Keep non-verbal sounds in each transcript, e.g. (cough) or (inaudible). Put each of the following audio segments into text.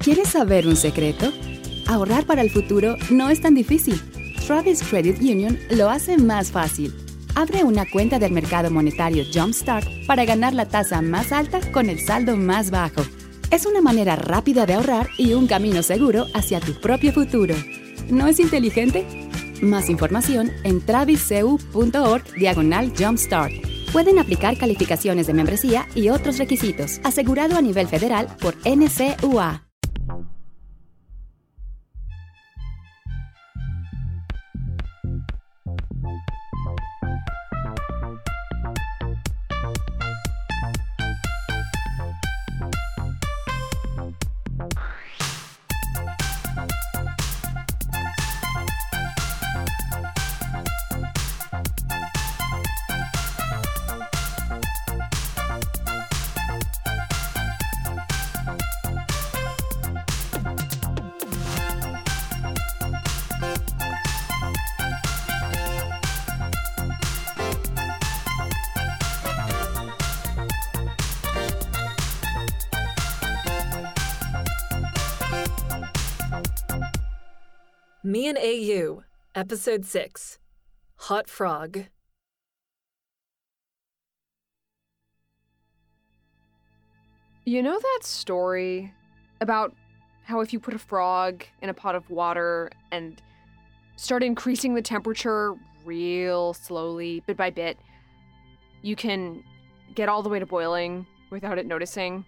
¿Quieres saber un secreto? Ahorrar para el futuro no es tan difícil. Travis Credit Union lo hace más fácil. Abre una cuenta del mercado monetario Jumpstart para ganar la tasa más alta con el saldo más bajo. Es una manera rápida de ahorrar y un camino seguro hacia tu propio futuro. ¿No es inteligente? Más información en traviscu.org diagonal Jumpstart. Pueden aplicar calificaciones de membresía y otros requisitos. Asegurado a nivel federal por NCUA. Me and AU, Episode 6 Hot Frog. You know that story about how if you put a frog in a pot of water and start increasing the temperature real slowly, bit by bit, you can get all the way to boiling without it noticing?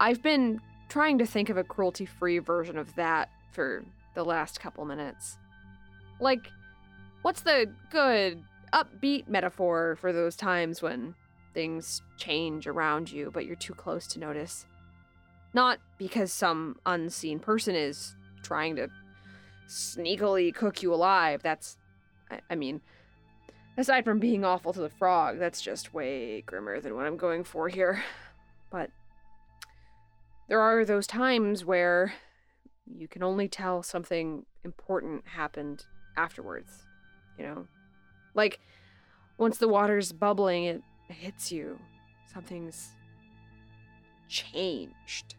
I've been trying to think of a cruelty free version of that for the last couple minutes. Like, what's the good, upbeat metaphor for those times when things change around you, but you're too close to notice? Not because some unseen person is trying to sneakily cook you alive. That's, I, I mean, aside from being awful to the frog, that's just way grimmer than what I'm going for here. But there are those times where you can only tell something important happened afterwards, you know? Like, once the water's bubbling, it hits you. Something's changed.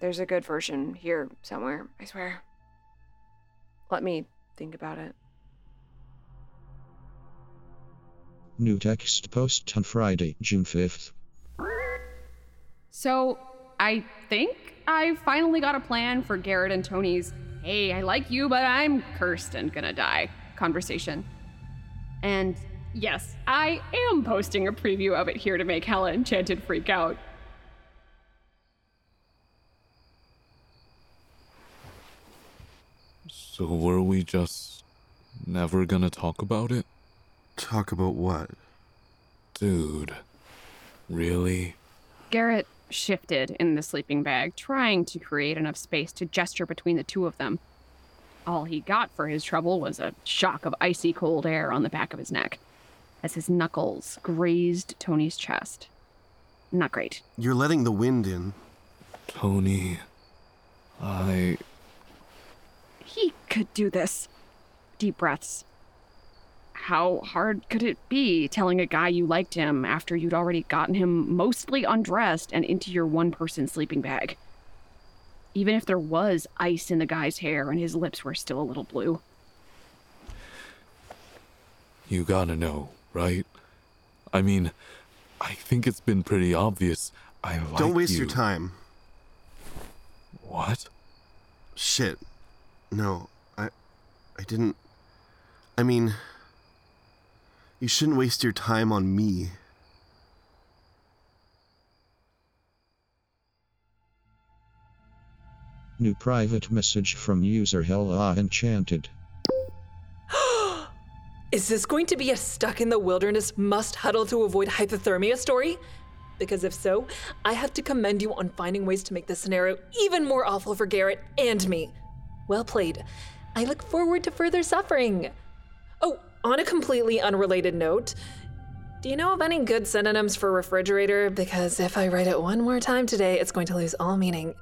There's a good version here somewhere, I swear. Let me think about it. New text post on Friday, June 5th. So, I think I finally got a plan for Garrett and Tony's, hey, I like you, but I'm cursed and gonna die conversation. And yes, I am posting a preview of it here to make Hella Enchanted freak out. So were we just never gonna talk about it? Talk about what? Dude. Really? Garrett shifted in the sleeping bag, trying to create enough space to gesture between the two of them. All he got for his trouble was a shock of icy cold air on the back of his neck as his knuckles grazed Tony's chest. Not great. You're letting the wind in. Tony. I. He could do this. Deep breaths. How hard could it be telling a guy you liked him after you'd already gotten him mostly undressed and into your one person sleeping bag? Even if there was ice in the guy's hair and his lips were still a little blue. You gotta know, right? I mean, I think it's been pretty obvious. I like Don't waste you. your time. What? Shit. No, I I didn't I mean you shouldn't waste your time on me. New private message from user Hella ah Enchanted. (gasps) Is this going to be a stuck in the wilderness must huddle to avoid hypothermia story? Because if so, I have to commend you on finding ways to make this scenario even more awful for Garrett and me. Well played. I look forward to further suffering. Oh, on a completely unrelated note, do you know of any good synonyms for refrigerator? Because if I write it one more time today, it's going to lose all meaning.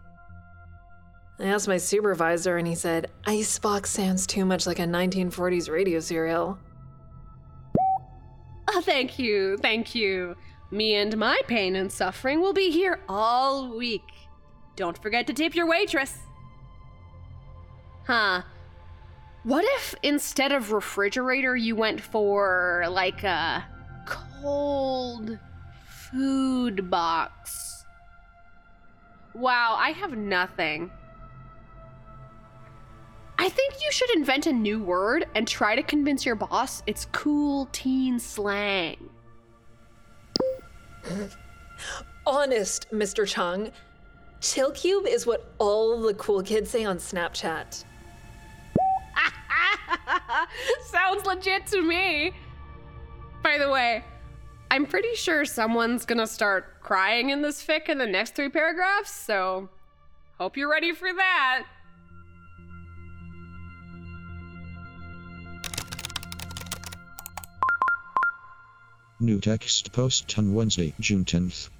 I asked my supervisor, and he said, Icebox sounds too much like a 1940s radio serial. Oh, thank you, thank you. Me and my pain and suffering will be here all week. Don't forget to tip your waitress. Huh. What if instead of refrigerator you went for like a cold food box? Wow, I have nothing. I think you should invent a new word and try to convince your boss it's cool teen slang. (laughs) Honest, Mr. Chung. Chill Cube is what all the cool kids say on Snapchat. (laughs) Sounds legit to me. By the way, I'm pretty sure someone's gonna start crying in this fic in the next three paragraphs, so hope you're ready for that. New text post on Wednesday, June 10th.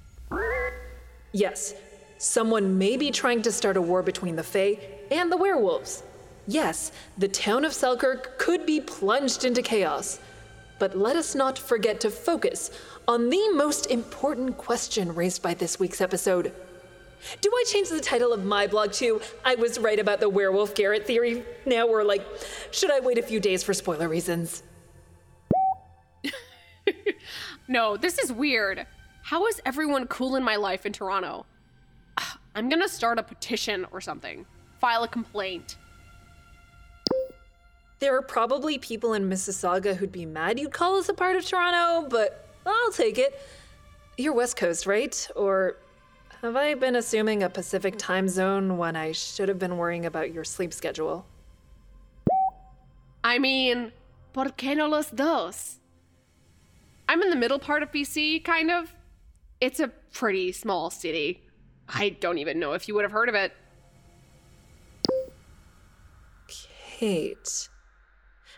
Yes, someone may be trying to start a war between the Fae and the werewolves. Yes, the town of Selkirk could be plunged into chaos. But let us not forget to focus on the most important question raised by this week's episode. Do I change the title of my blog to I was right about the werewolf Garrett theory now, or like, should I wait a few days for spoiler reasons? (laughs) No, this is weird. How is everyone cool in my life in Toronto? (sighs) I'm gonna start a petition or something. File a complaint. There are probably people in Mississauga who'd be mad you'd call us a part of Toronto, but I'll take it. You're West Coast, right? Or have I been assuming a Pacific time zone when I should have been worrying about your sleep schedule? I mean, ¿por qué no los dos? I'm in the middle part of BC, kind of. It's a pretty small city. I don't even know if you would have heard of it. Kate,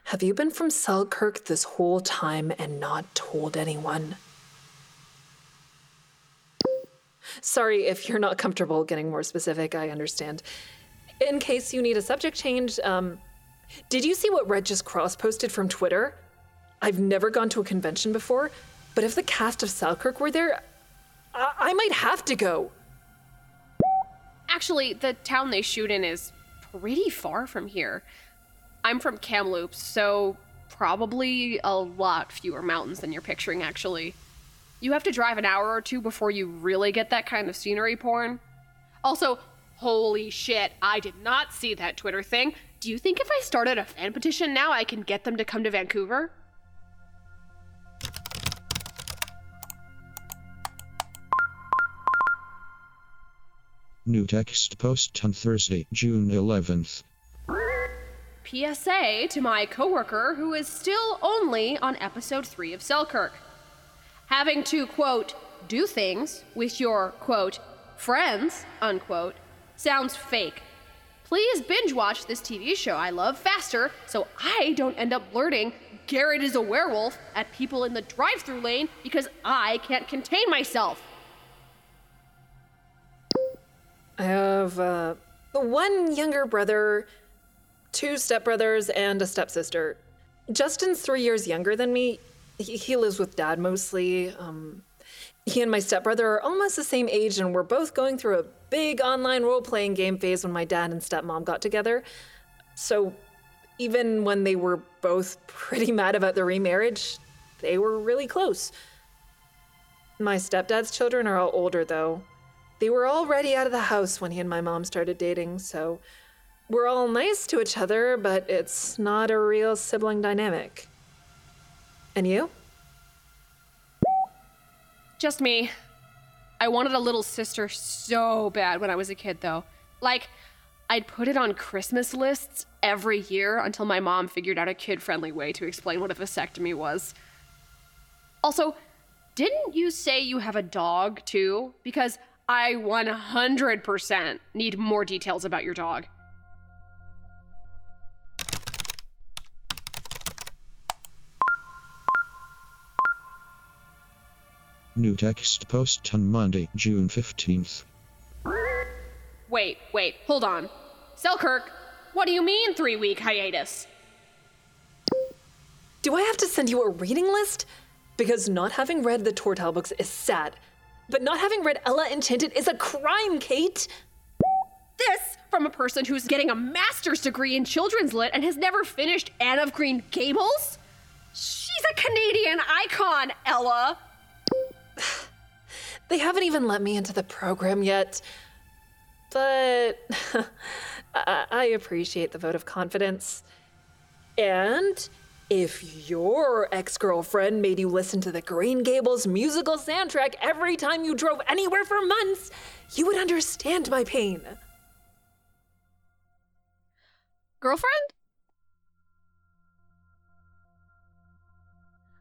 have you been from Selkirk this whole time and not told anyone? Sorry if you're not comfortable getting more specific, I understand. In case you need a subject change, um, did you see what Red just cross posted from Twitter? I've never gone to a convention before, but if the cast of Selkirk were there, I, I might have to go. Actually, the town they shoot in is pretty far from here. I'm from Kamloops, so probably a lot fewer mountains than you're picturing, actually. You have to drive an hour or two before you really get that kind of scenery porn. Also, holy shit, I did not see that Twitter thing. Do you think if I started a fan petition now, I can get them to come to Vancouver? New text post on Thursday, June 11th. PSA to my coworker who is still only on episode 3 of Selkirk. Having to, quote, do things with your, quote, friends, unquote, sounds fake. Please binge watch this TV show I love faster so I don't end up blurting Garrett is a werewolf at people in the drive through lane because I can't contain myself. I have uh, one younger brother, two stepbrothers, and a stepsister. Justin's three years younger than me. He, he lives with dad mostly. Um, he and my stepbrother are almost the same age, and we're both going through a big online role playing game phase when my dad and stepmom got together. So even when they were both (laughs) pretty mad about the remarriage, they were really close. My stepdad's children are all older, though. They were already out of the house when he and my mom started dating, so we're all nice to each other, but it's not a real sibling dynamic. And you? Just me. I wanted a little sister so bad when I was a kid, though. Like, I'd put it on Christmas lists every year until my mom figured out a kid friendly way to explain what a vasectomy was. Also, didn't you say you have a dog too? Because I 100% need more details about your dog. New text post on Monday, June 15th. Wait, wait, hold on. Selkirk, what do you mean three week hiatus? Do I have to send you a reading list? Because not having read the Tortall books is sad. But not having read Ella Enchanted is a crime, Kate! This from a person who's getting a master's degree in children's lit and has never finished Anne of Green Gables? She's a Canadian icon, Ella! They haven't even let me into the program yet. But (laughs) I-, I appreciate the vote of confidence. And if your ex girlfriend made you listen to the Green Gables musical soundtrack every time you drove anywhere for months, you would understand my pain. Girlfriend?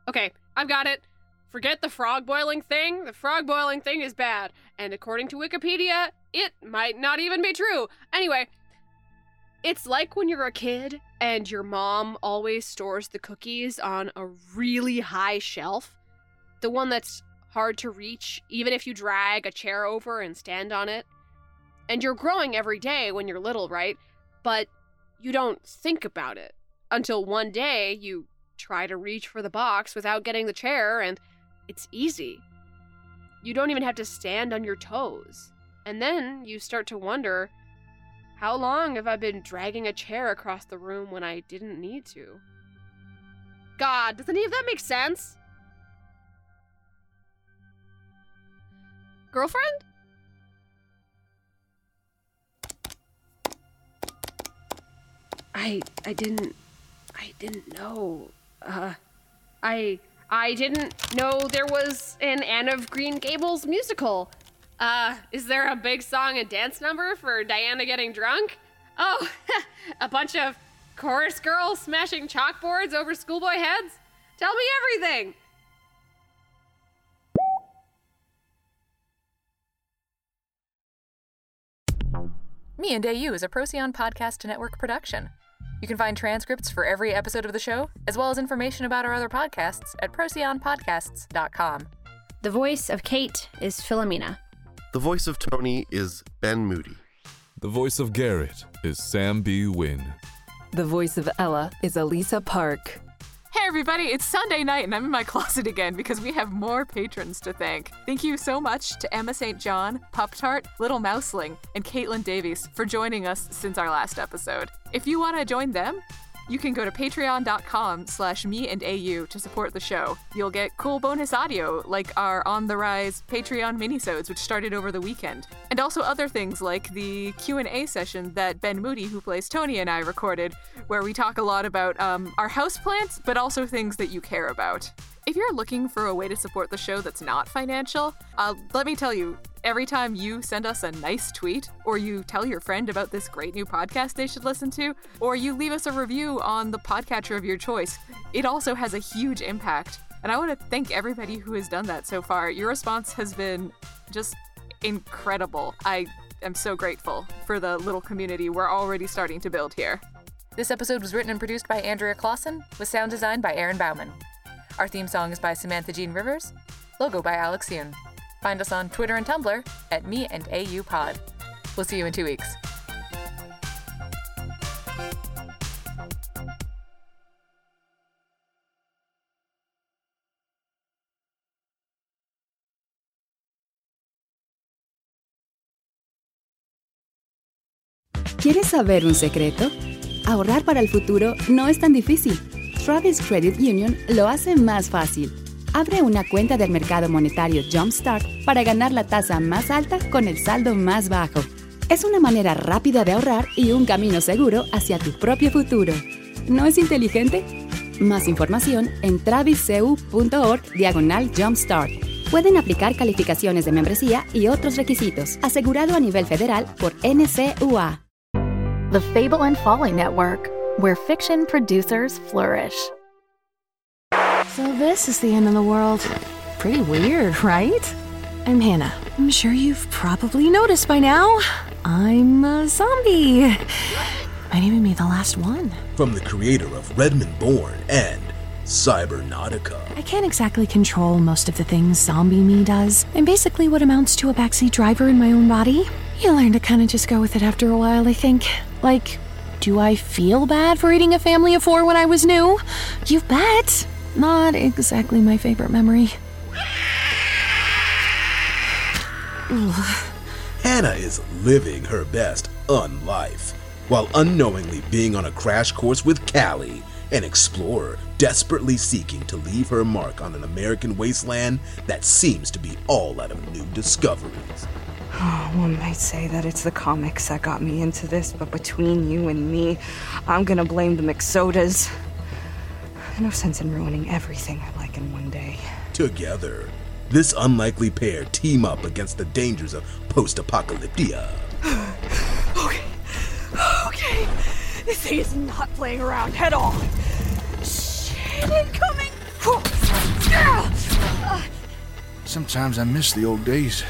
Okay, I've got it. Forget the frog boiling thing. The frog boiling thing is bad. And according to Wikipedia, it might not even be true. Anyway, it's like when you're a kid and your mom always stores the cookies on a really high shelf. The one that's hard to reach, even if you drag a chair over and stand on it. And you're growing every day when you're little, right? But you don't think about it until one day you try to reach for the box without getting the chair and it's easy. You don't even have to stand on your toes. And then you start to wonder how long have I been dragging a chair across the room when I didn't need to? God, does any of that make sense? Girlfriend? I I didn't I didn't know. Uh I I didn't know there was an Anne of Green Gables musical. Uh, is there a big song and dance number for Diana getting drunk? Oh, (laughs) a bunch of chorus girls smashing chalkboards over schoolboy heads? Tell me everything! Me and AU is a Procyon Podcast Network production. You can find transcripts for every episode of the show, as well as information about our other podcasts at procyonpodcasts.com. The voice of Kate is Philomena. The voice of Tony is Ben Moody. The voice of Garrett is Sam B. Wynn. The voice of Ella is Elisa Park. Hey everybody, it's Sunday night and I'm in my (laughs) closet again because we have more patrons to thank. Thank you so much to Emma St. John, Pup Tart, Little Mouseling, and Caitlin Davies for joining us since our last episode. If you want to join them, you can go to patreon.com slash me and AU to support the show. You'll get cool bonus audio like our On the Rise Patreon minisodes, which started over the weekend. And also other things like the Q&A session that Ben Moody, who plays Tony, and I recorded, where we talk a lot about um, our houseplants, but also things that you care about. If you're looking for a way to support the show that's not financial, uh, let me tell you, every time you send us a nice tweet, or you tell your friend about this great new podcast they should listen to, or you leave us a review on the podcatcher of your choice, it also has a huge impact. And I want to thank everybody who has done that so far. Your response has been just incredible. I am so grateful for the little community we're already starting to build here. This episode was written and produced by Andrea Clausen, with sound design by Aaron Bauman. Our theme song is by Samantha Jean Rivers, logo by Alex Yoon. Find us on Twitter and Tumblr at Me and AU Pod. We'll see you in two weeks. ¿Quieres saber un secreto? Ahorrar para el futuro no es tan difícil. Travis Credit Union lo hace más fácil. Abre una cuenta del mercado monetario Jumpstart para ganar la tasa más alta con el saldo más bajo. Es una manera rápida de ahorrar y un camino seguro hacia tu propio futuro. ¿No es inteligente? Más información en traviscu.org diagonal jumpstart. Pueden aplicar calificaciones de membresía y otros requisitos, asegurado a nivel federal por NCUA. The Fable and Folly Network, where fiction producers flourish. So, this is the end of the world. Pretty weird, (laughs) right? I'm Hannah. I'm sure you've probably noticed by now. I'm a zombie. Might even be the last one. From the creator of Redmond Born and Cybernautica. I can't exactly control most of the things zombie me does. I'm basically what amounts to a backseat driver in my own body. You learn to kind of just go with it after a while, I think. Like, do I feel bad for eating a family of four when I was new? You bet. Not exactly my favorite memory. Hannah is living her best unlife, while unknowingly being on a crash course with Callie, an explorer desperately seeking to leave her mark on an American wasteland that seems to be all out of new discoveries. Oh, (sighs) one might say that it's the comics that got me into this, but between you and me, I'm gonna blame the McSodas. No sense in ruining everything I like in one day. Together, this unlikely pair team up against the dangers of post apocalyptia. (sighs) okay, (sighs) okay. This thing is not playing around at all. Shit, incoming! Sometimes I miss the old days.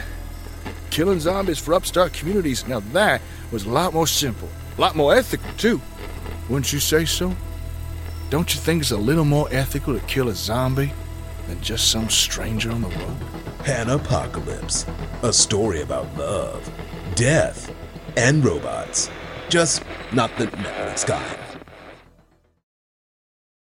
Killing zombies for upstart communities, now that was a lot more simple. A lot more ethical, too. Wouldn't you say so? Don't you think it's a little more ethical to kill a zombie than just some stranger on the road? Hannah Apocalypse, a story about love, death, and robots. Just not the Netflix kind.